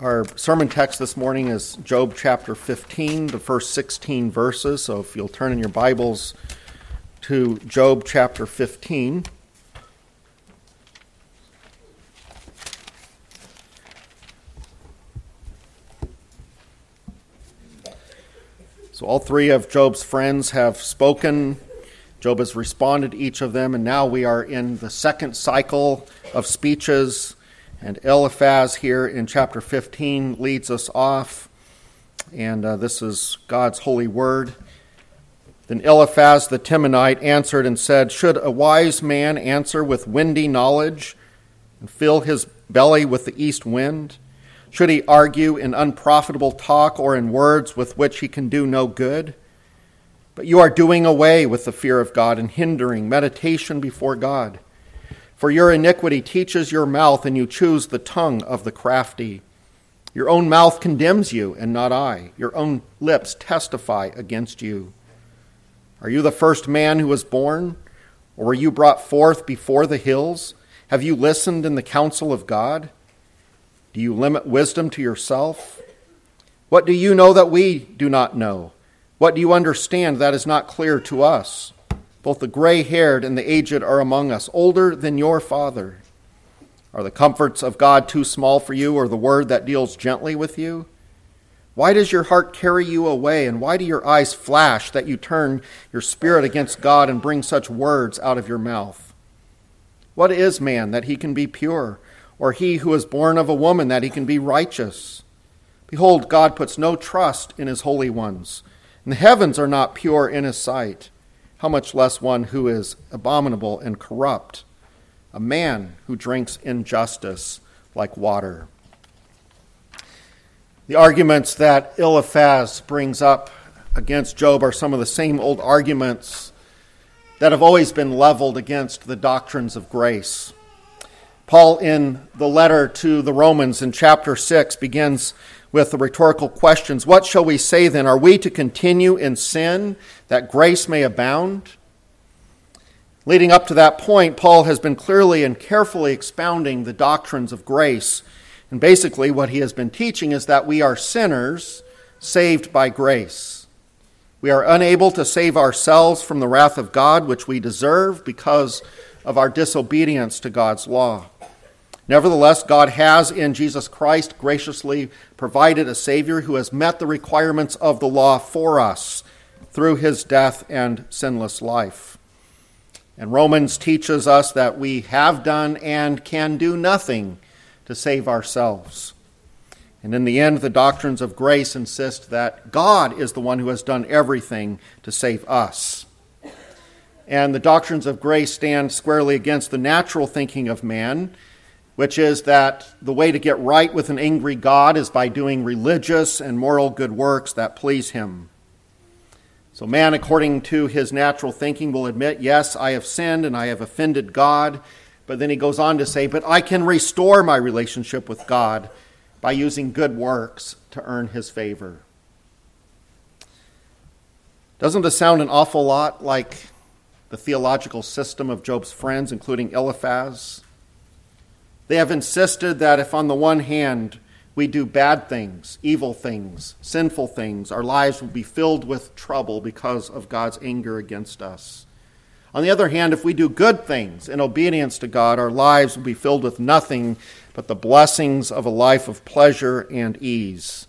Our sermon text this morning is Job chapter 15, the first 16 verses. So if you'll turn in your Bibles to Job chapter 15. So all three of Job's friends have spoken. Job has responded each of them, and now we are in the second cycle of speeches and Eliphaz here in chapter 15 leads us off, and uh, this is God's holy word. Then Eliphaz the Temanite answered and said, Should a wise man answer with windy knowledge and fill his belly with the east wind? Should he argue in unprofitable talk or in words with which he can do no good? But you are doing away with the fear of God and hindering meditation before God. For your iniquity teaches your mouth, and you choose the tongue of the crafty. Your own mouth condemns you, and not I. Your own lips testify against you. Are you the first man who was born? Or were you brought forth before the hills? Have you listened in the counsel of God? Do you limit wisdom to yourself? What do you know that we do not know? What do you understand that is not clear to us? Both the gray haired and the aged are among us, older than your father. Are the comforts of God too small for you, or the word that deals gently with you? Why does your heart carry you away, and why do your eyes flash that you turn your spirit against God and bring such words out of your mouth? What is man that he can be pure, or he who is born of a woman that he can be righteous? Behold, God puts no trust in his holy ones, and the heavens are not pure in his sight how much less one who is abominable and corrupt, a man who drinks injustice like water. The arguments that Eliphaz brings up against Job are some of the same old arguments that have always been leveled against the doctrines of grace. Paul, in the letter to the Romans in chapter 6, begins with the rhetorical questions What shall we say then? Are we to continue in sin that grace may abound? Leading up to that point, Paul has been clearly and carefully expounding the doctrines of grace. And basically, what he has been teaching is that we are sinners saved by grace. We are unable to save ourselves from the wrath of God, which we deserve because of our disobedience to God's law. Nevertheless, God has in Jesus Christ graciously provided a Savior who has met the requirements of the law for us through his death and sinless life. And Romans teaches us that we have done and can do nothing to save ourselves. And in the end, the doctrines of grace insist that God is the one who has done everything to save us. And the doctrines of grace stand squarely against the natural thinking of man which is that the way to get right with an angry God is by doing religious and moral good works that please him. So, man, according to his natural thinking, will admit, Yes, I have sinned and I have offended God. But then he goes on to say, But I can restore my relationship with God by using good works to earn his favor. Doesn't this sound an awful lot like the theological system of Job's friends, including Eliphaz? They have insisted that if, on the one hand, we do bad things, evil things, sinful things, our lives will be filled with trouble because of God's anger against us. On the other hand, if we do good things in obedience to God, our lives will be filled with nothing but the blessings of a life of pleasure and ease.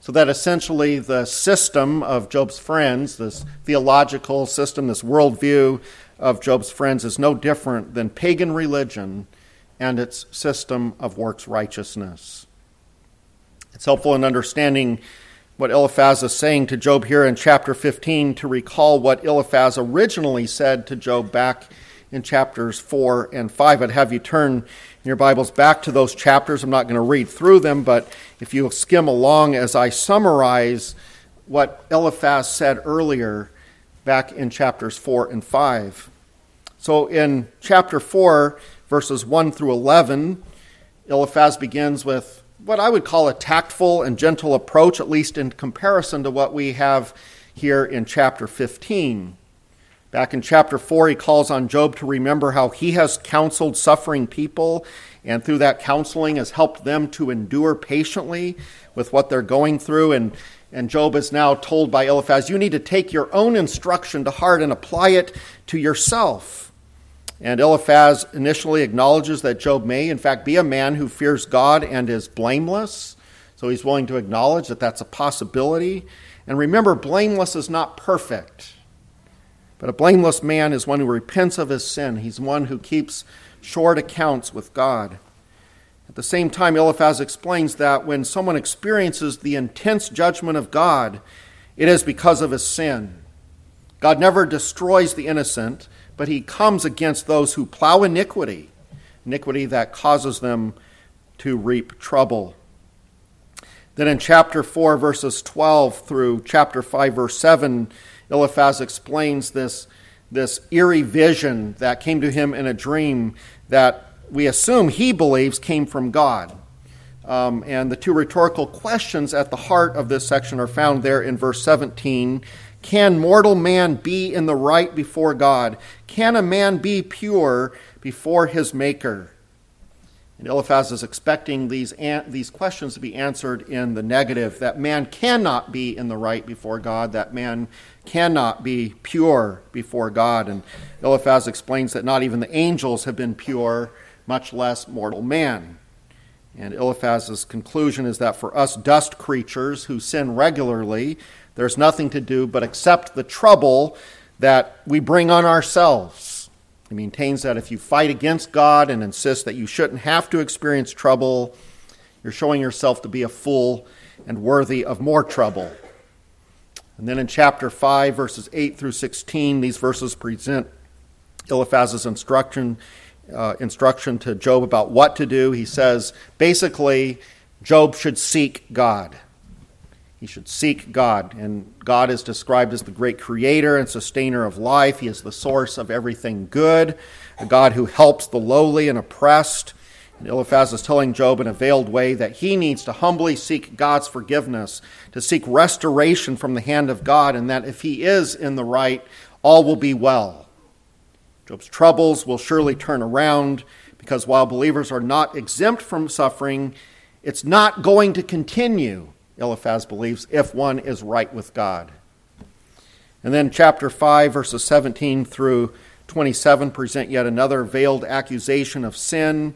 So that essentially the system of Job's friends, this theological system, this worldview of Job's friends, is no different than pagan religion and its system of works righteousness. It's helpful in understanding what Eliphaz is saying to Job here in chapter 15 to recall what Eliphaz originally said to Job back in chapters 4 and 5. I'd have you turn your Bibles back to those chapters. I'm not going to read through them, but if you skim along as I summarize what Eliphaz said earlier back in chapters 4 and 5. So in chapter 4, verses 1 through 11, Eliphaz begins with what I would call a tactful and gentle approach, at least in comparison to what we have here in chapter 15. Back in chapter 4, he calls on Job to remember how he has counseled suffering people and through that counseling has helped them to endure patiently with what they're going through. And, and Job is now told by Eliphaz, You need to take your own instruction to heart and apply it to yourself. And Eliphaz initially acknowledges that Job may, in fact, be a man who fears God and is blameless. So he's willing to acknowledge that that's a possibility. And remember, blameless is not perfect. But a blameless man is one who repents of his sin. He's one who keeps short accounts with God. At the same time, Eliphaz explains that when someone experiences the intense judgment of God, it is because of his sin. God never destroys the innocent, but he comes against those who plow iniquity, iniquity that causes them to reap trouble. Then in chapter 4, verses 12 through chapter 5, verse 7, Eliphaz explains this, this eerie vision that came to him in a dream that we assume he believes came from God. Um, and the two rhetorical questions at the heart of this section are found there in verse 17. Can mortal man be in the right before God? Can a man be pure before his Maker? And Eliphaz is expecting these, an- these questions to be answered in the negative that man cannot be in the right before God, that man cannot be pure before God. And Eliphaz explains that not even the angels have been pure much less mortal man. And Eliphaz's conclusion is that for us dust creatures who sin regularly, there's nothing to do but accept the trouble that we bring on ourselves. He maintains that if you fight against God and insist that you shouldn't have to experience trouble, you're showing yourself to be a fool and worthy of more trouble. And then in chapter 5, verses 8 through 16, these verses present Eliphaz's instruction uh, instruction to Job about what to do. He says basically, Job should seek God. He should seek God. And God is described as the great creator and sustainer of life. He is the source of everything good, a God who helps the lowly and oppressed. And Eliphaz is telling Job in a veiled way that he needs to humbly seek God's forgiveness, to seek restoration from the hand of God, and that if he is in the right, all will be well. Job's troubles will surely turn around because while believers are not exempt from suffering, it's not going to continue, Eliphaz believes, if one is right with God. And then chapter 5, verses 17 through 27 present yet another veiled accusation of sin,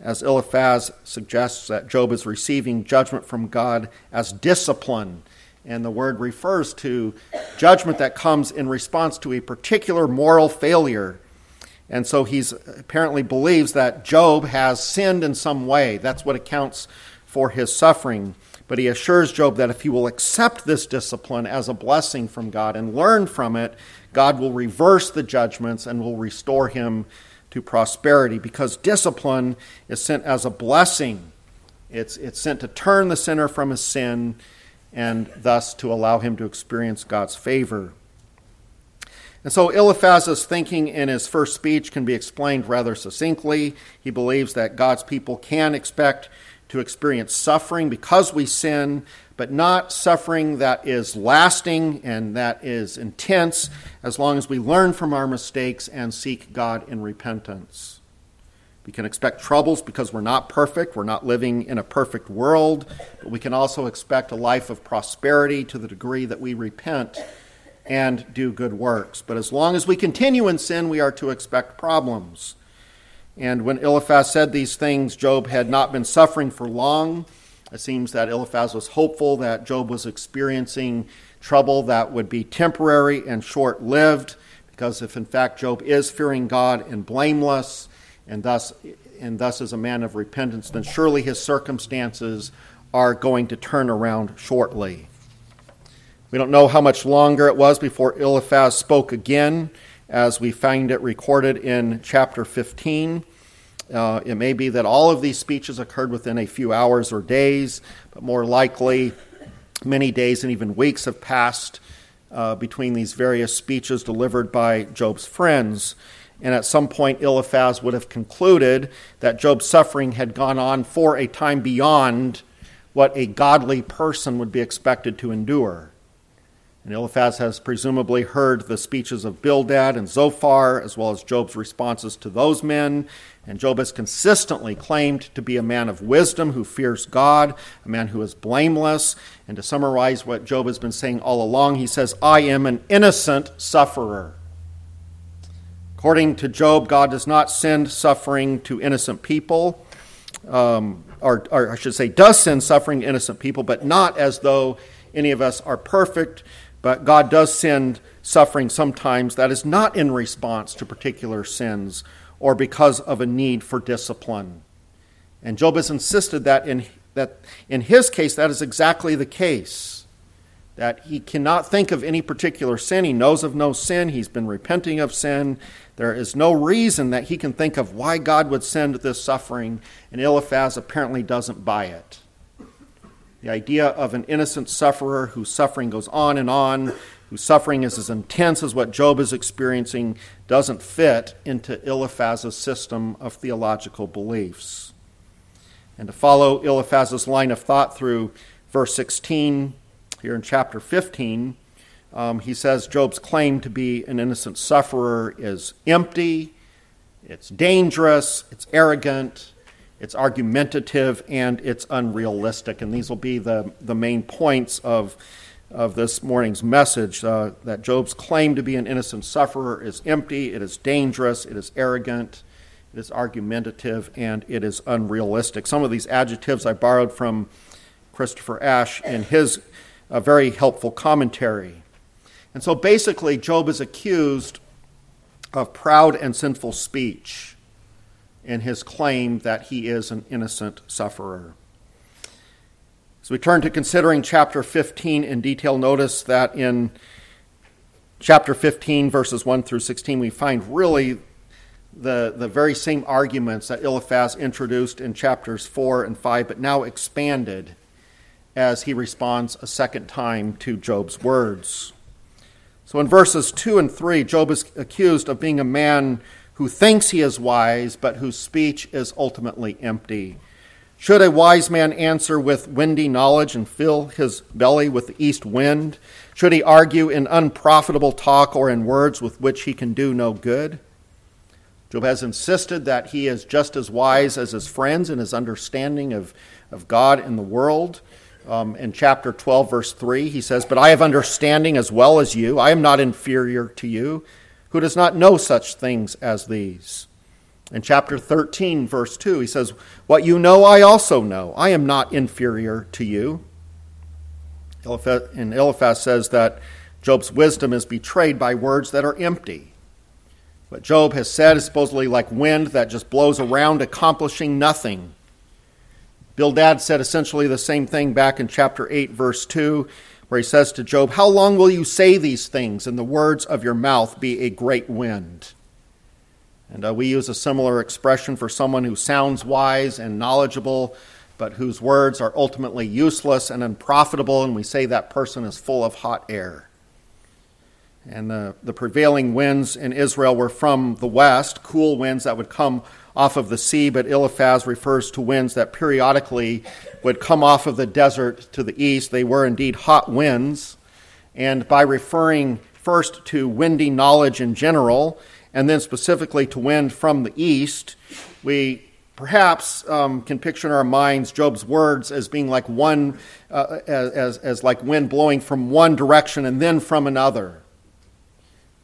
as Eliphaz suggests that Job is receiving judgment from God as discipline. And the word refers to judgment that comes in response to a particular moral failure and so he apparently believes that Job has sinned in some way. That's what accounts for his suffering. But he assures Job that if he will accept this discipline as a blessing from God and learn from it, God will reverse the judgments and will restore him to prosperity because discipline is sent as a blessing. It's, it's sent to turn the sinner from his sin and thus to allow him to experience God's favor. And so Eliphaz's thinking in his first speech can be explained rather succinctly. He believes that God's people can expect to experience suffering because we sin, but not suffering that is lasting and that is intense as long as we learn from our mistakes and seek God in repentance. We can expect troubles because we're not perfect. We're not living in a perfect world. But we can also expect a life of prosperity to the degree that we repent and do good works. But as long as we continue in sin, we are to expect problems. And when Eliphaz said these things, Job had not been suffering for long. It seems that Eliphaz was hopeful that Job was experiencing trouble that would be temporary and short lived, because if in fact Job is fearing God and blameless, and thus, and thus is a man of repentance, then surely his circumstances are going to turn around shortly. We don't know how much longer it was before Eliphaz spoke again, as we find it recorded in chapter 15. Uh, it may be that all of these speeches occurred within a few hours or days, but more likely, many days and even weeks have passed uh, between these various speeches delivered by Job's friends. And at some point, Eliphaz would have concluded that Job's suffering had gone on for a time beyond what a godly person would be expected to endure. And Eliphaz has presumably heard the speeches of Bildad and Zophar, as well as Job's responses to those men. And Job has consistently claimed to be a man of wisdom who fears God, a man who is blameless. And to summarize what Job has been saying all along, he says, I am an innocent sufferer. According to Job, God does not send suffering to innocent people, um, or, or I should say, does send suffering to innocent people, but not as though any of us are perfect but God does send suffering sometimes that is not in response to particular sins or because of a need for discipline. And Job has insisted that in, that in his case, that is exactly the case. That he cannot think of any particular sin. He knows of no sin. He's been repenting of sin. There is no reason that he can think of why God would send this suffering, and Eliphaz apparently doesn't buy it. The idea of an innocent sufferer whose suffering goes on and on, whose suffering is as intense as what Job is experiencing, doesn't fit into Eliphaz's system of theological beliefs. And to follow Eliphaz's line of thought through verse 16, here in chapter 15, um, he says Job's claim to be an innocent sufferer is empty, it's dangerous, it's arrogant, it's argumentative, and it's unrealistic. And these will be the, the main points of, of this morning's message uh, that Job's claim to be an innocent sufferer is empty, it is dangerous, it is arrogant, it is argumentative, and it is unrealistic. Some of these adjectives I borrowed from Christopher Ash in his uh, very helpful commentary. And so basically, Job is accused of proud and sinful speech in his claim that he is an innocent sufferer. As we turn to considering chapter 15 in detail, notice that in chapter 15, verses 1 through 16, we find really the, the very same arguments that Eliphaz introduced in chapters 4 and 5, but now expanded as he responds a second time to Job's words. So in verses 2 and 3, Job is accused of being a man who thinks he is wise, but whose speech is ultimately empty. Should a wise man answer with windy knowledge and fill his belly with the east wind? Should he argue in unprofitable talk or in words with which he can do no good? Job has insisted that he is just as wise as his friends in his understanding of, of God and the world. Um, in chapter 12, verse 3, he says, But I have understanding as well as you. I am not inferior to you who does not know such things as these. In chapter 13, verse 2, he says, What you know, I also know. I am not inferior to you. And Eliphaz says that Job's wisdom is betrayed by words that are empty. What Job has said is supposedly like wind that just blows around, accomplishing nothing. Bildad said essentially the same thing back in chapter 8, verse 2 where he says to Job, How long will you say these things, and the words of your mouth be a great wind? And uh, we use a similar expression for someone who sounds wise and knowledgeable, but whose words are ultimately useless and unprofitable, and we say that person is full of hot air. And the, the prevailing winds in Israel were from the west, cool winds that would come off of the sea, but Eliphaz refers to winds that periodically would come off of the desert to the east. They were indeed hot winds. And by referring first to windy knowledge in general, and then specifically to wind from the east, we perhaps um, can picture in our minds Job's words as being like one, uh, as, as like wind blowing from one direction and then from another.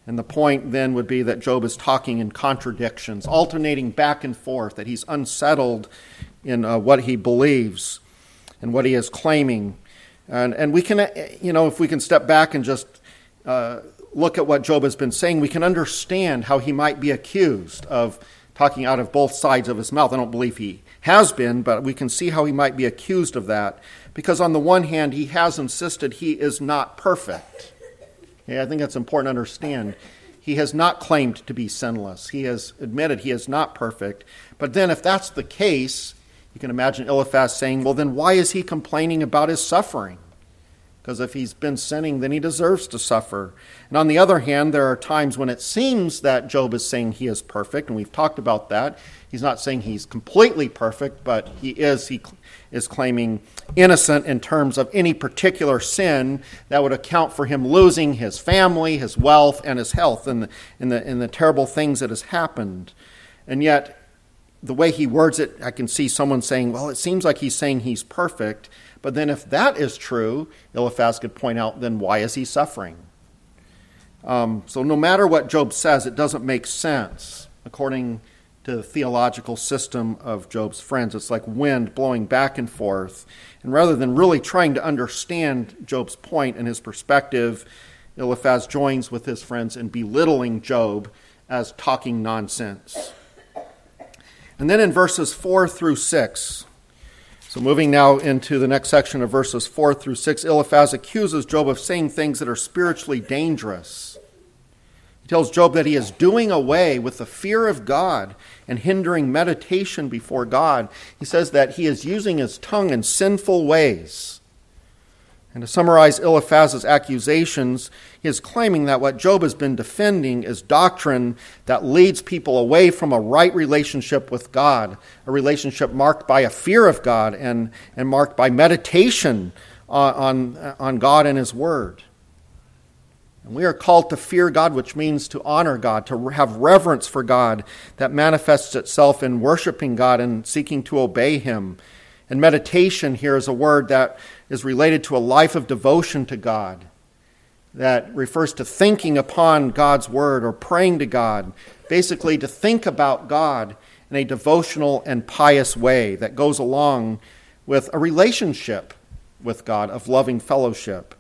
And the point then would be that Job is talking in contradictions, alternating back and forth, that he's unsettled in uh, what he believes and what he is claiming. And, and we can, you know, if we can step back and just uh, look at what Job has been saying, we can understand how he might be accused of talking out of both sides of his mouth. I don't believe he has been, but we can see how he might be accused of that. Because on the one hand, he has insisted he is not perfect. Okay, I think that's important to understand. He has not claimed to be sinless. He has admitted he is not perfect. But then, if that's the case, you can imagine Eliphaz saying, Well, then why is he complaining about his suffering? because if he's been sinning, then he deserves to suffer. And on the other hand, there are times when it seems that Job is saying he is perfect, and we've talked about that. He's not saying he's completely perfect, but he is he is claiming innocent in terms of any particular sin that would account for him losing his family, his wealth, and his health, and the, and the, and the terrible things that has happened. And yet, the way he words it, I can see someone saying, well, it seems like he's saying he's perfect. But then, if that is true, Eliphaz could point out, then why is he suffering? Um, so, no matter what Job says, it doesn't make sense according to the theological system of Job's friends. It's like wind blowing back and forth. And rather than really trying to understand Job's point and his perspective, Eliphaz joins with his friends in belittling Job as talking nonsense. And then in verses 4 through 6, so moving now into the next section of verses 4 through 6, Eliphaz accuses Job of saying things that are spiritually dangerous. He tells Job that he is doing away with the fear of God and hindering meditation before God. He says that he is using his tongue in sinful ways. And to summarize Eliphaz's accusations, he is claiming that what Job has been defending is doctrine that leads people away from a right relationship with God, a relationship marked by a fear of God and, and marked by meditation on, on, on God and His Word. And we are called to fear God, which means to honor God, to have reverence for God that manifests itself in worshiping God and seeking to obey Him. And meditation here is a word that is related to a life of devotion to God, that refers to thinking upon God's word or praying to God, basically to think about God in a devotional and pious way that goes along with a relationship with God of loving fellowship.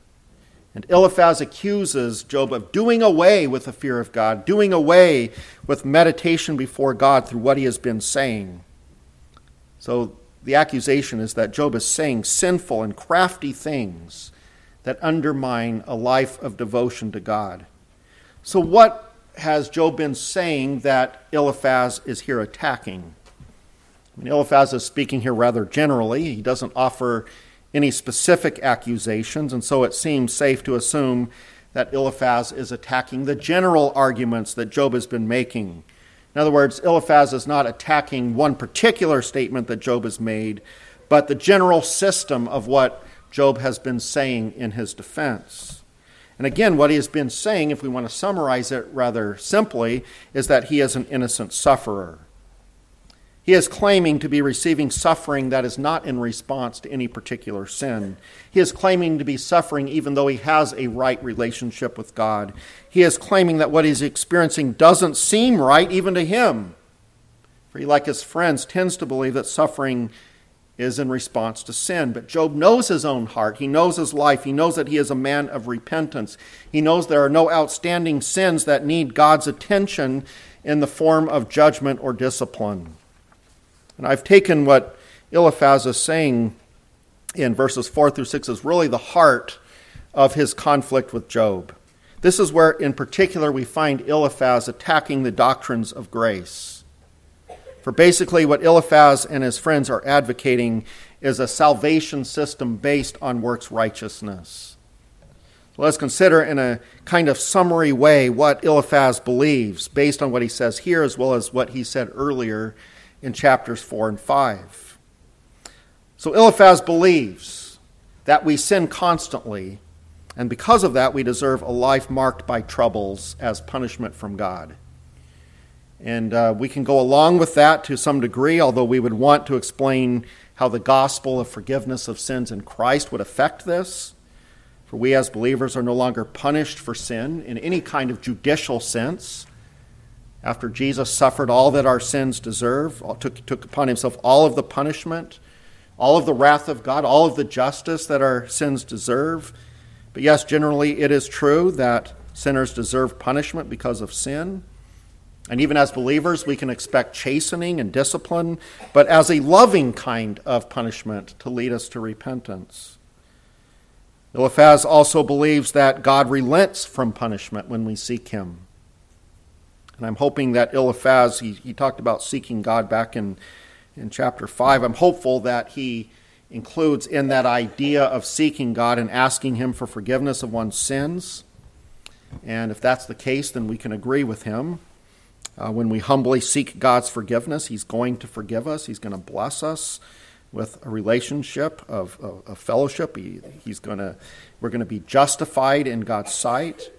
And Eliphaz accuses Job of doing away with the fear of God, doing away with meditation before God through what he has been saying. So the accusation is that Job is saying sinful and crafty things that undermine a life of devotion to God. So, what has Job been saying that Eliphaz is here attacking? I mean, Eliphaz is speaking here rather generally. He doesn't offer any specific accusations, and so it seems safe to assume that Eliphaz is attacking the general arguments that Job has been making in other words, Eliphaz is not attacking one particular statement that Job has made, but the general system of what Job has been saying in his defense. And again, what he has been saying, if we want to summarize it rather simply, is that he is an innocent sufferer. He is claiming to be receiving suffering that is not in response to any particular sin. He is claiming to be suffering even though he has a right relationship with God. He is claiming that what he's experiencing doesn't seem right even to him. For he, like his friends, tends to believe that suffering is in response to sin. But Job knows his own heart. He knows his life. He knows that he is a man of repentance. He knows there are no outstanding sins that need God's attention in the form of judgment or discipline. And I've taken what Eliphaz is saying in verses 4 through 6 as really the heart of his conflict with Job. This is where, in particular, we find Eliphaz attacking the doctrines of grace. For basically, what Eliphaz and his friends are advocating is a salvation system based on works righteousness. Let's consider in a kind of summary way what Eliphaz believes based on what he says here as well as what he said earlier in chapters 4 and 5. So Eliphaz believes that we sin constantly, and because of that, we deserve a life marked by troubles as punishment from God. And uh, we can go along with that to some degree, although we would want to explain how the gospel of forgiveness of sins in Christ would affect this. For we as believers are no longer punished for sin in any kind of judicial sense after Jesus suffered all that our sins deserve, took, took upon himself all of the punishment, all of the wrath of God, all of the justice that our sins deserve. But yes, generally it is true that sinners deserve punishment because of sin. And even as believers, we can expect chastening and discipline, but as a loving kind of punishment to lead us to repentance. Eliphaz also believes that God relents from punishment when we seek him. And I'm hoping that Eliphaz, he, he talked about seeking God back in, in chapter 5. I'm hopeful that he includes in that idea of seeking God and asking Him for forgiveness of one's sins. And if that's the case, then we can agree with him. Uh, when we humbly seek God's forgiveness, He's going to forgive us. He's going to bless us with a relationship of, of, of fellowship. He, he's going to, we're going to be justified in God's sight.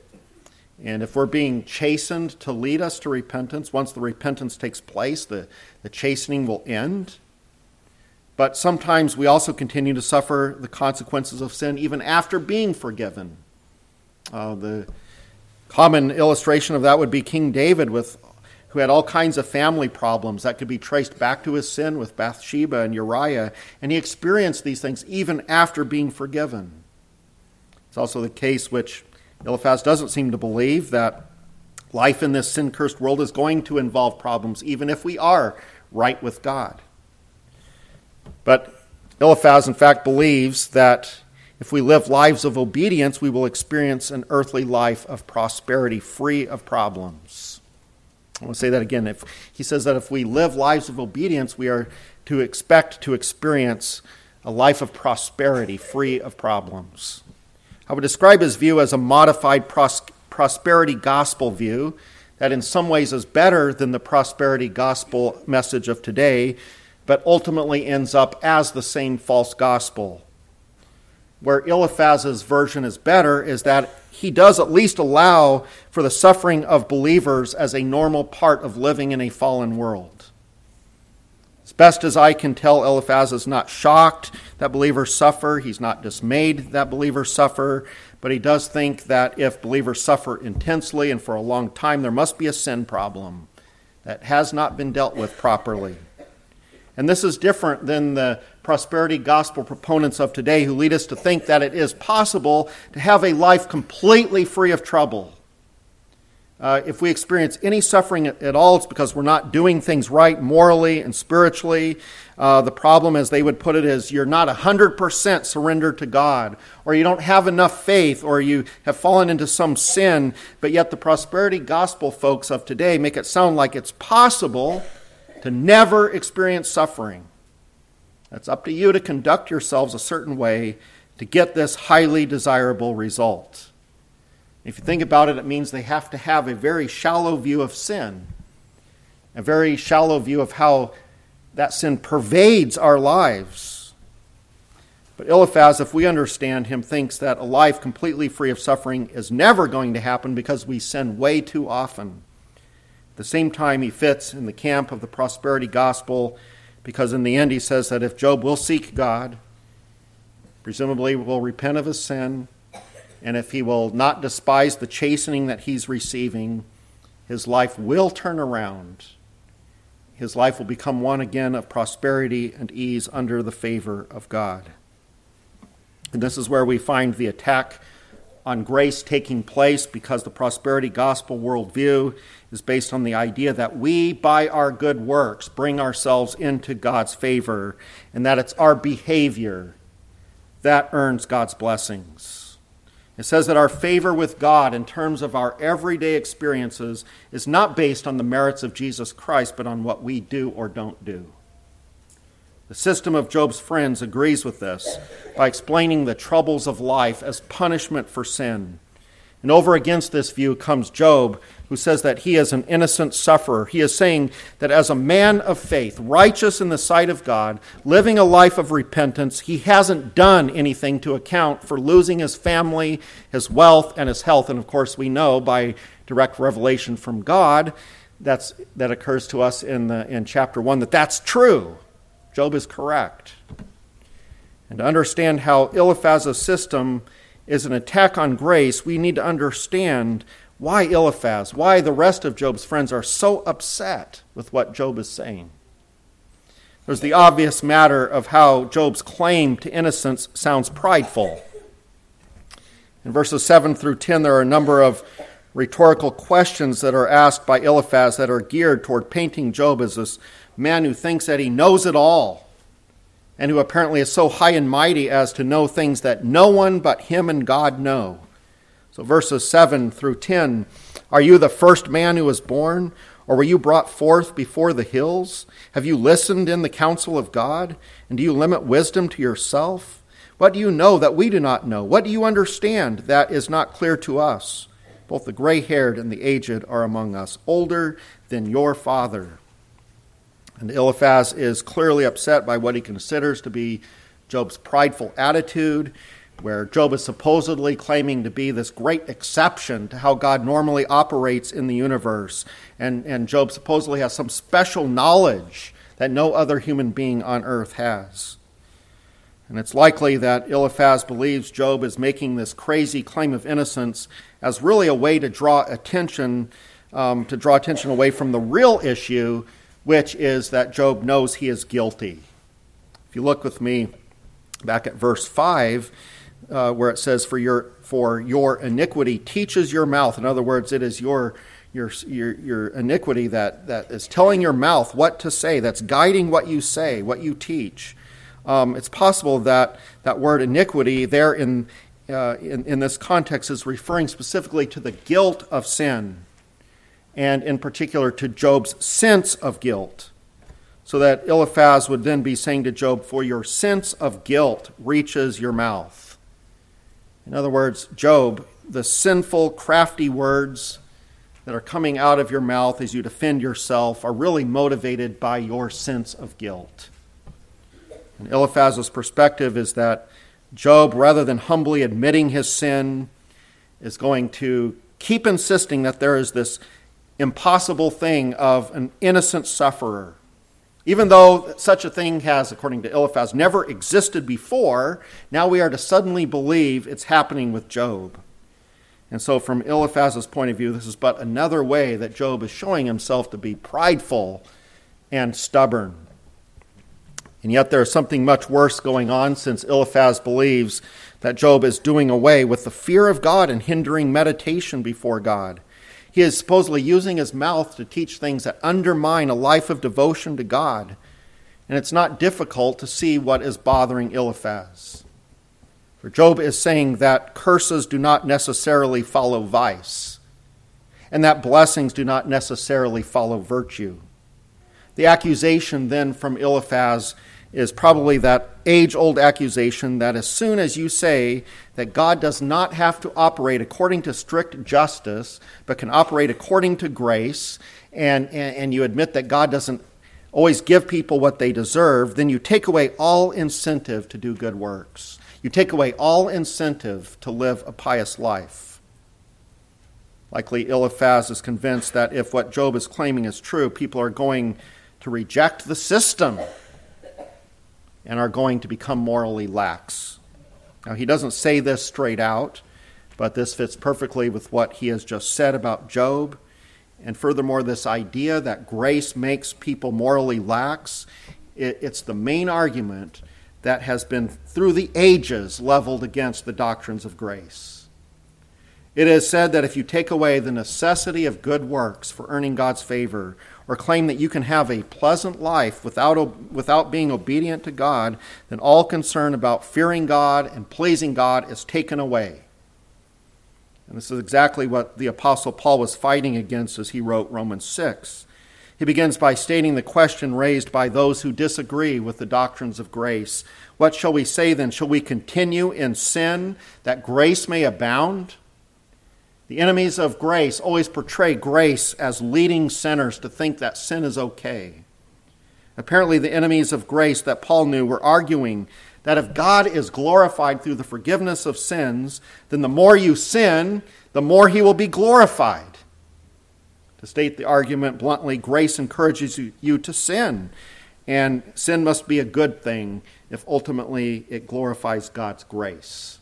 And if we're being chastened to lead us to repentance, once the repentance takes place, the, the chastening will end. But sometimes we also continue to suffer the consequences of sin even after being forgiven. Uh, the common illustration of that would be King David, with, who had all kinds of family problems that could be traced back to his sin with Bathsheba and Uriah, and he experienced these things even after being forgiven. It's also the case which Eliphaz doesn't seem to believe that life in this sin cursed world is going to involve problems, even if we are right with God. But Eliphaz, in fact, believes that if we live lives of obedience, we will experience an earthly life of prosperity, free of problems. I want to say that again. If, he says that if we live lives of obedience, we are to expect to experience a life of prosperity, free of problems. I would describe his view as a modified pros- prosperity gospel view that, in some ways, is better than the prosperity gospel message of today, but ultimately ends up as the same false gospel. Where Eliphaz's version is better is that he does at least allow for the suffering of believers as a normal part of living in a fallen world. Best as I can tell, Eliphaz is not shocked that believers suffer. He's not dismayed that believers suffer. But he does think that if believers suffer intensely and for a long time, there must be a sin problem that has not been dealt with properly. And this is different than the prosperity gospel proponents of today who lead us to think that it is possible to have a life completely free of trouble uh, if we experience any suffering at, all, it's because we're not doing things right morally and spiritually. Uh, the problem, as they would put it, is you're not 100% surrendered to God, or you don't have enough faith, or you have fallen into some sin. But yet, the prosperity gospel folks of today make it sound like it's possible to never experience suffering. It's up to you to conduct yourselves a certain way to get this highly desirable result. If you think about it, it means they have to have a very shallow view of sin, a very shallow view of how that sin pervades our lives. But Eliphaz, if we understand him, thinks that a life completely free of suffering is never going to happen because we sin way too often. At the same time, he fits in the camp of the prosperity gospel because in the end he says that if Job will seek God, presumably will repent of his sin, and if he will not despise the chastening that he's receiving, his life will turn around. His life will become one again of prosperity and ease under the favor of God. And this is where we find the attack on grace taking place because the prosperity gospel worldview is based on the idea that we, by our good works, bring ourselves into God's favor and that it's our behavior that earns God's blessings. It says that our favor with God in terms of our everyday experiences is not based on the merits of Jesus Christ, but on what we do or don't do. The system of Job's friends agrees with this by explaining the troubles of life as punishment for sin. And over against this view comes Job, who says that he is an innocent sufferer. He is saying that as a man of faith, righteous in the sight of God, living a life of repentance, he hasn't done anything to account for losing his family, his wealth, and his health. And of course, we know by direct revelation from God that's, that occurs to us in, the, in chapter 1 that that's true. Job is correct. And to understand how Eliphaz's system is an attack on grace, we need to understand why Eliphaz, why the rest of Job's friends are so upset with what Job is saying. There's the obvious matter of how Job's claim to innocence sounds prideful. In verses 7 through 10, there are a number of rhetorical questions that are asked by Eliphaz that are geared toward painting Job as this man who thinks that he knows it all and who apparently is so high and mighty as to know things that no one but him and God know. So, verses 7 through 10 Are you the first man who was born? Or were you brought forth before the hills? Have you listened in the counsel of God? And do you limit wisdom to yourself? What do you know that we do not know? What do you understand that is not clear to us? Both the gray haired and the aged are among us, older than your father. And Eliphaz is clearly upset by what he considers to be Job's prideful attitude, where Job is supposedly claiming to be this great exception to how God normally operates in the universe. And, and Job supposedly has some special knowledge that no other human being on earth has. And it's likely that Eliphaz believes Job is making this crazy claim of innocence as really a way to draw attention, um, to draw attention away from the real issue, which is that Job knows he is guilty. If you look with me back at verse 5, uh, where it says, for your, for your iniquity teaches your mouth. In other words, it is your, your, your, your iniquity that, that is telling your mouth what to say, that's guiding what you say, what you teach. Um, it's possible that that word iniquity there in, uh, in, in this context is referring specifically to the guilt of sin and in particular to Job's sense of guilt. So that Eliphaz would then be saying to Job, For your sense of guilt reaches your mouth. In other words, Job, the sinful, crafty words that are coming out of your mouth as you defend yourself are really motivated by your sense of guilt. And Eliphaz's perspective is that Job, rather than humbly admitting his sin, is going to keep insisting that there is this impossible thing of an innocent sufferer. Even though such a thing has, according to Eliphaz, never existed before, now we are to suddenly believe it's happening with Job. And so, from Eliphaz's point of view, this is but another way that Job is showing himself to be prideful and stubborn. And yet, there is something much worse going on since Eliphaz believes that Job is doing away with the fear of God and hindering meditation before God. He is supposedly using his mouth to teach things that undermine a life of devotion to God. And it's not difficult to see what is bothering Eliphaz. For Job is saying that curses do not necessarily follow vice, and that blessings do not necessarily follow virtue. The accusation then from Eliphaz is probably that age old accusation that as soon as you say that God does not have to operate according to strict justice, but can operate according to grace, and, and, and, you admit that God doesn't always give people what they deserve, then you take away all incentive to do good works. You take away all incentive to live a pious life. Likely, Eliphaz is convinced that if what Job is claiming is true, people are going to reject the system and are going to become morally lax. Now, he doesn't say this straight out, but this fits perfectly with what he has just said about Job. And furthermore, this idea that grace makes people morally lax, it, it's the main argument that has been through the ages leveled against the doctrines of grace. It is said that if you take away the necessity of good works for earning God's favor, or claim that you can have a pleasant life without, without being obedient to God, then all concern about fearing God and pleasing God is taken away. And this is exactly what the Apostle Paul was fighting against as he wrote Romans 6. He begins by stating the question raised by those who disagree with the doctrines of grace. What shall we say then? Shall we continue in sin that grace may abound? The enemies of grace always portray grace as leading sinners to think that sin is okay. Apparently, the enemies of grace that Paul knew were arguing that if God is glorified through the forgiveness of sins, then the more you sin, the more he will be glorified. To state the argument bluntly, grace encourages you to sin, and sin must be a good thing if ultimately it glorifies God's grace.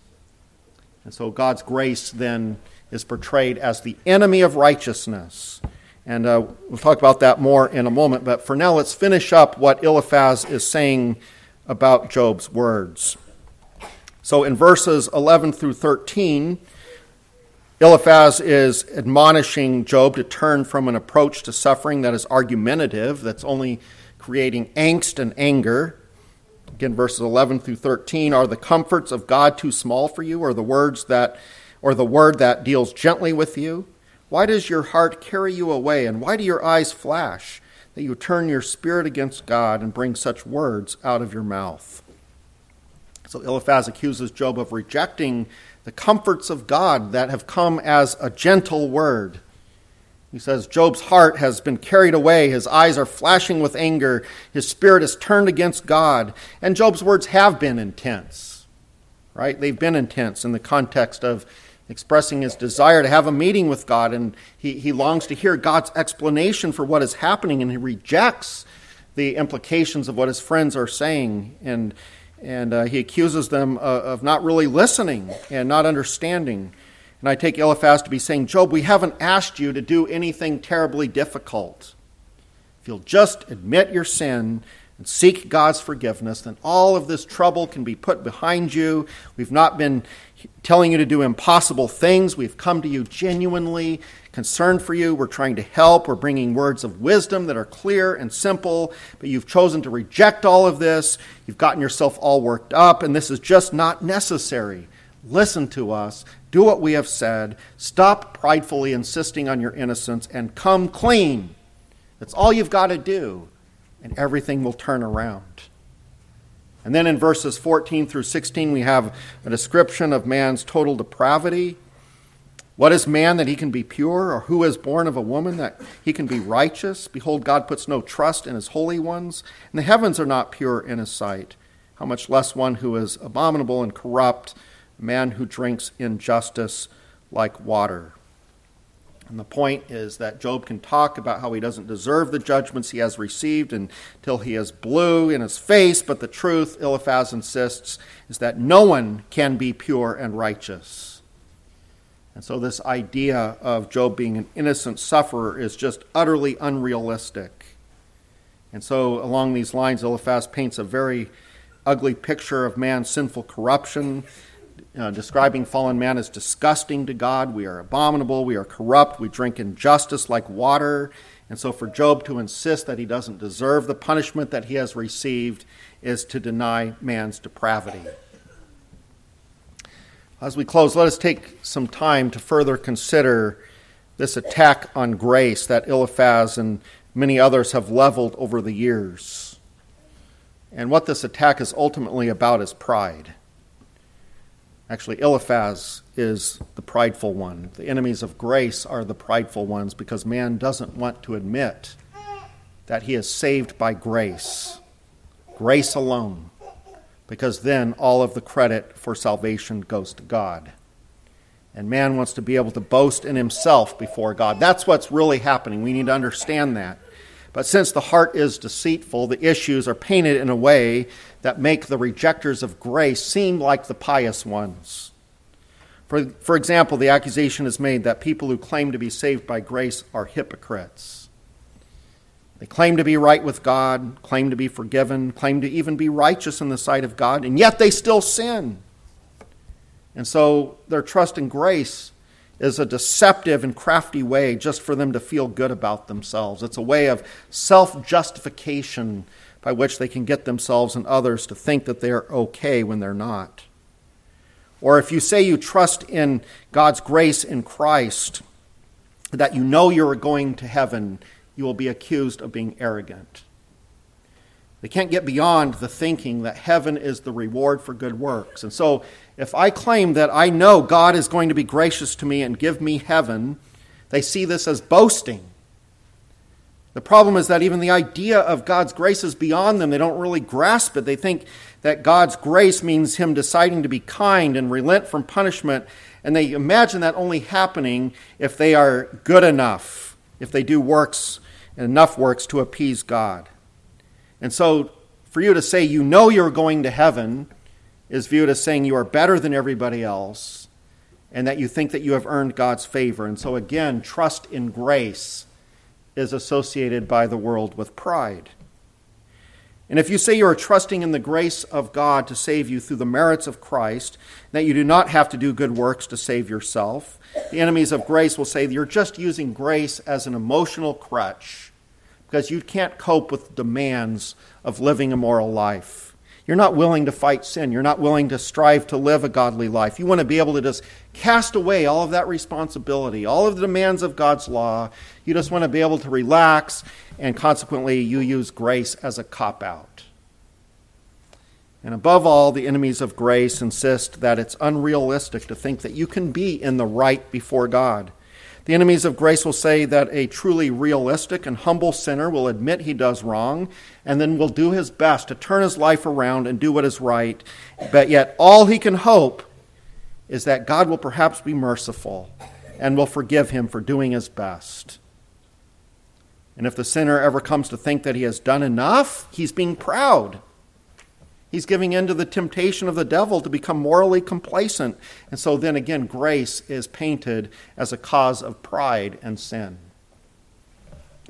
And so God's grace then is portrayed as the enemy of righteousness. And uh, we'll talk about that more in a moment. But for now, let's finish up what Eliphaz is saying about Job's words. So in verses 11 through 13, Eliphaz is admonishing Job to turn from an approach to suffering that is argumentative, that's only creating angst and anger. Again, verses 11 through 13 are the comforts of God too small for you, or the words that or the word that deals gently with you? Why does your heart carry you away, and why do your eyes flash, that you turn your spirit against God and bring such words out of your mouth? So Eliphaz accuses Job of rejecting the comforts of God that have come as a gentle word. He says, Job's heart has been carried away. His eyes are flashing with anger. His spirit is turned against God. And Job's words have been intense, right? They've been intense in the context of expressing his desire to have a meeting with God. And he, he longs to hear God's explanation for what is happening. And he rejects the implications of what his friends are saying. And, and uh, he accuses them of, of not really listening and not understanding. And I take Eliphaz to be saying, Job, we haven't asked you to do anything terribly difficult. If you'll just admit your sin and seek God's forgiveness, then all of this trouble can be put behind you. We've not been telling you to do impossible things. We've come to you genuinely concerned for you. We're trying to help. We're bringing words of wisdom that are clear and simple, but you've chosen to reject all of this. You've gotten yourself all worked up, and this is just not necessary. Listen to us do what we have said. Stop pridefully insisting on your innocence and come clean. That's all you've got to do, and everything will turn around. And then in verses 14 through 16, we have a description of man's total depravity. What is man that he can be pure, or who is born of a woman that he can be righteous? Behold, God puts no trust in his holy ones, and the heavens are not pure in his sight. How much less one who is abominable and corrupt man who drinks injustice like water. And the point is that Job can talk about how he doesn't deserve the judgments he has received until he is blue in his face, but the truth, Eliphaz insists, is that no one can be pure and righteous. And so, this idea of Job being an innocent sufferer is just utterly unrealistic. And so, along these lines, Eliphaz paints a very ugly picture of man's sinful corruption uh, describing fallen man as disgusting to God. We are abominable. We are corrupt. We drink injustice like water. And so, for Job to insist that he doesn't deserve the punishment that he has received is to deny man's depravity. As we close, let us take some time to further consider this attack on grace that Eliphaz and many others have leveled over the years. And what this attack is ultimately about is pride. Actually, Eliphaz is the prideful one. The enemies of grace are the prideful ones because man doesn't want to admit that he is saved by grace, grace alone, because then all of the credit for salvation goes to God. And man wants to be able to boast in himself before God. That's what's really happening. We need to understand that. But since the heart is deceitful, the issues are painted in a way that make the rejectors of grace seem like the pious ones. For, for example, the accusation is made that people who claim to be saved by grace are hypocrites. They claim to be right with God, claim to be forgiven, claim to even be righteous in the sight of God, and yet they still sin. And so their trust in grace is a deceptive and crafty way just for them to feel good about themselves. It's a way of self justification by which they can get themselves and others to think that they're okay when they're not. Or if you say you trust in God's grace in Christ, that you know you're going to heaven, you will be accused of being arrogant. They can't get beyond the thinking that heaven is the reward for good works. And so if I claim that I know God is going to be gracious to me and give me heaven, they see this as boasting. The problem is that even the idea of God's grace is beyond them. They don't really grasp it. They think that God's grace means Him deciding to be kind and relent from punishment, and they imagine that only happening if they are good enough, if they do works, enough works to appease God. And so, for you to say you know you're going to heaven is viewed as saying you are better than everybody else and that you think that you have earned God's favor. And so, again, trust in grace is associated by the world with pride. And if you say you are trusting in the grace of God to save you through the merits of Christ, that you do not have to do good works to save yourself, the enemies of grace will say that you're just using grace as an emotional crutch because you can't cope with the demands of living a moral life. You're not willing to fight sin. You're not willing to strive to live a godly life. You want to be able to just cast away all of that responsibility, all of the demands of God's law. You just want to be able to relax, and consequently, you use grace as a cop out. And above all, the enemies of grace insist that it's unrealistic to think that you can be in the right before God. The enemies of grace will say that a truly realistic and humble sinner will admit he does wrong and then will do his best to turn his life around and do what is right. But yet, all he can hope is that God will perhaps be merciful and will forgive him for doing his best. And if the sinner ever comes to think that he has done enough, he's being proud. He's giving in to the temptation of the devil to become morally complacent. And so then again, grace is painted as a cause of pride and sin.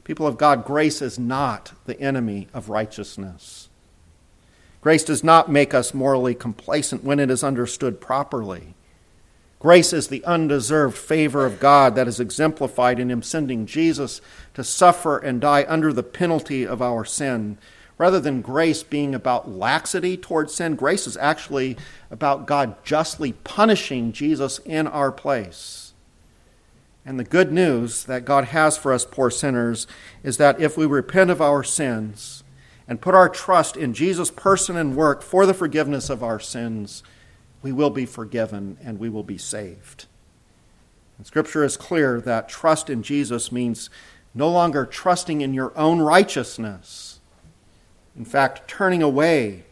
People of God, grace is not the enemy of righteousness. Grace does not make us morally complacent when it is understood properly. Grace is the undeserved favor of God that is exemplified in Him sending Jesus to suffer and die under the penalty of our sin Rather than grace being about laxity towards sin, grace is actually about God justly punishing Jesus in our place. And the good news that God has for us poor sinners is that if we repent of our sins and put our trust in Jesus' person and work for the forgiveness of our sins, we will be forgiven and we will be saved. And Scripture is clear that trust in Jesus means no longer trusting in your own righteousness in fact, turning away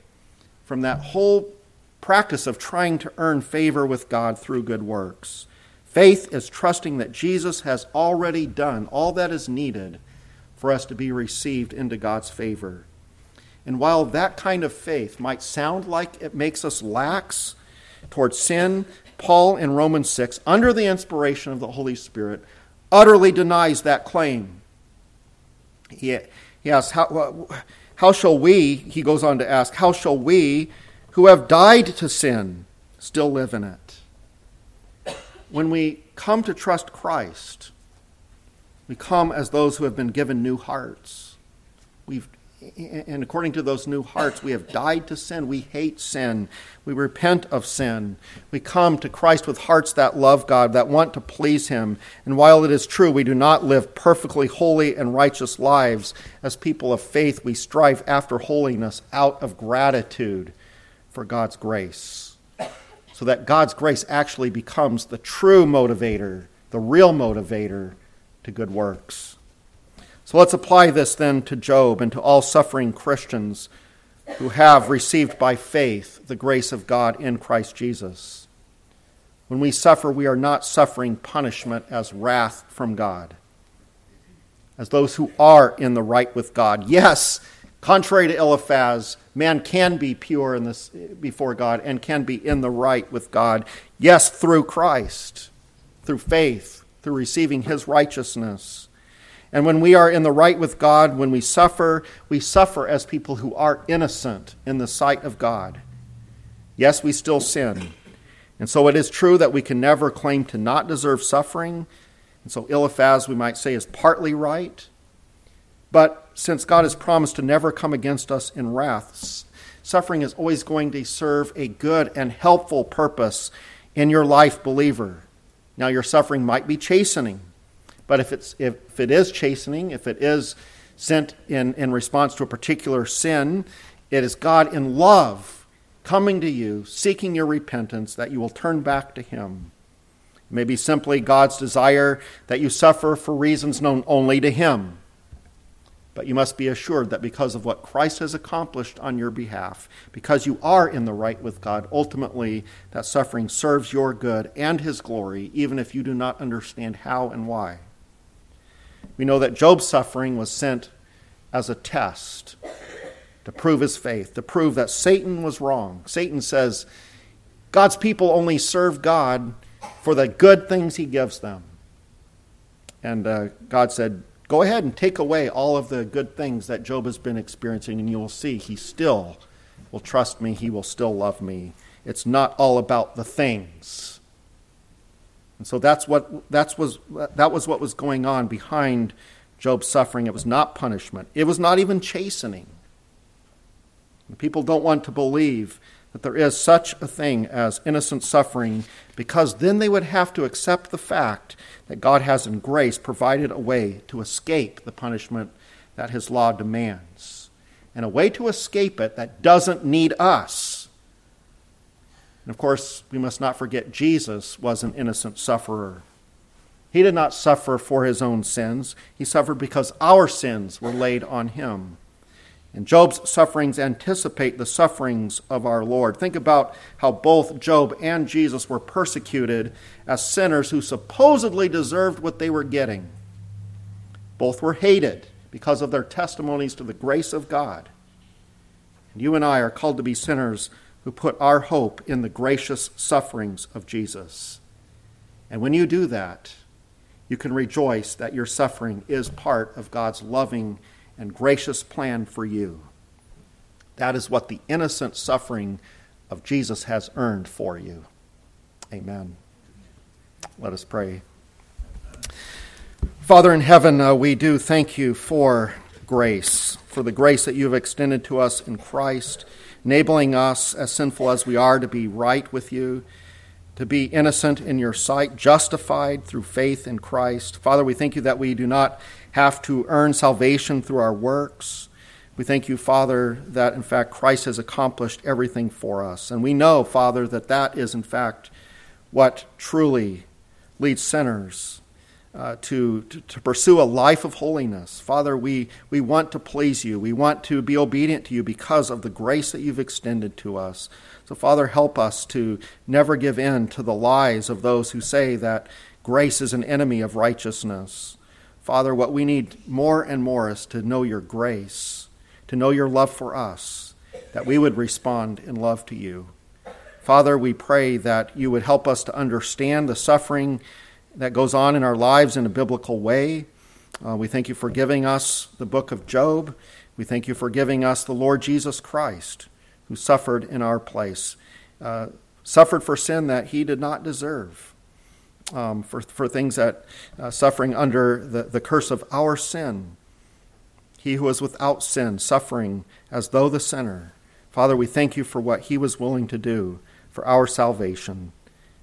from that whole practice of trying to earn favor with God through good works. Faith is trusting that Jesus has already done all that is needed for us to be received into God's favor. And while that kind of faith might sound like it makes us lax towards sin, Paul in Romans 6, under the inspiration of the Holy Spirit, utterly denies that claim. He, he asks, how, how shall we, he goes on to ask, how shall we who have died to sin still live in it? When we come to trust Christ, we come as those who have been given new hearts. We've and according to those new hearts, we have died to sin. We hate sin. We repent of sin. We come to Christ with hearts that love God, that want to please Him. And while it is true we do not live perfectly holy and righteous lives, as people of faith, we strive after holiness out of gratitude for God's grace. So that God's grace actually becomes the true motivator, the real motivator to good works. So let's apply this then to Job and to all suffering Christians who have received by faith the grace of God in Christ Jesus. When we suffer, we are not suffering punishment as wrath from God, as those who are in the right with God. Yes, contrary to Eliphaz, man can be pure in this, before God and can be in the right with God. Yes, through Christ, through faith, through receiving his righteousness. And when we are in the right with God, when we suffer, we suffer as people who are innocent in the sight of God. Yes, we still sin. And so it is true that we can never claim to not deserve suffering. And so Eliphaz, we might say, is partly right. But since God has promised to never come against us in wrath, suffering is always going to serve a good and helpful purpose in your life, believer. Now, your suffering might be chastening. But if, it's, if it is chastening, if it is sent in, in response to a particular sin, it is God in love coming to you, seeking your repentance, that you will turn back to Him. It may be simply God's desire that you suffer for reasons known only to Him. But you must be assured that because of what Christ has accomplished on your behalf, because you are in the right with God, ultimately that suffering serves your good and His glory, even if you do not understand how and why. We know that Job's suffering was sent as a test to prove his faith, to prove that Satan was wrong. Satan says God's people only serve God for the good things he gives them. And uh, God said, Go ahead and take away all of the good things that Job has been experiencing, and you will see he still will trust me, he will still love me. It's not all about the things. And so that's what, that's was, that was what was going on behind Job's suffering. It was not punishment, it was not even chastening. People don't want to believe that there is such a thing as innocent suffering because then they would have to accept the fact that God has in grace provided a way to escape the punishment that his law demands and a way to escape it that doesn't need us. And of course, we must not forget Jesus was an innocent sufferer. He did not suffer for his own sins, he suffered because our sins were laid on him. And Job's sufferings anticipate the sufferings of our Lord. Think about how both Job and Jesus were persecuted as sinners who supposedly deserved what they were getting. Both were hated because of their testimonies to the grace of God. And you and I are called to be sinners who put our hope in the gracious sufferings of Jesus. And when you do that, you can rejoice that your suffering is part of God's loving and gracious plan for you. That is what the innocent suffering of Jesus has earned for you. Amen. Let us pray. Father in heaven, uh, we do thank you for grace, for the grace that you have extended to us in Christ, enabling us, as sinful as we are, to be right with you, to be innocent in your sight, justified through faith in Christ. Father, we thank you that we do not have to earn salvation through our works. We thank you, Father, that in fact Christ has accomplished everything for us. And we know, Father, that that is in fact what truly leads sinners uh, to, to, to, pursue a life of holiness. Father, we, we want to please you. We want to be obedient to you because of the grace that you've extended to us. So, Father, help us to never give in to the lies of those who say that grace is an enemy of righteousness. Father, what we need more and more is to know your grace, to know your love for us, that we would respond in love to you. Father, we pray that you would help us to understand the suffering that goes on in our lives in a biblical way. Uh, we thank you for giving us the book of Job. We thank you for giving us the Lord Jesus Christ, who suffered in our place, uh, suffered for sin that he did not deserve um, for, for things that uh, suffering under the, the curse of our sin. He who was without sin, suffering as though the sinner. Father, we thank you for what he was willing to do for our salvation.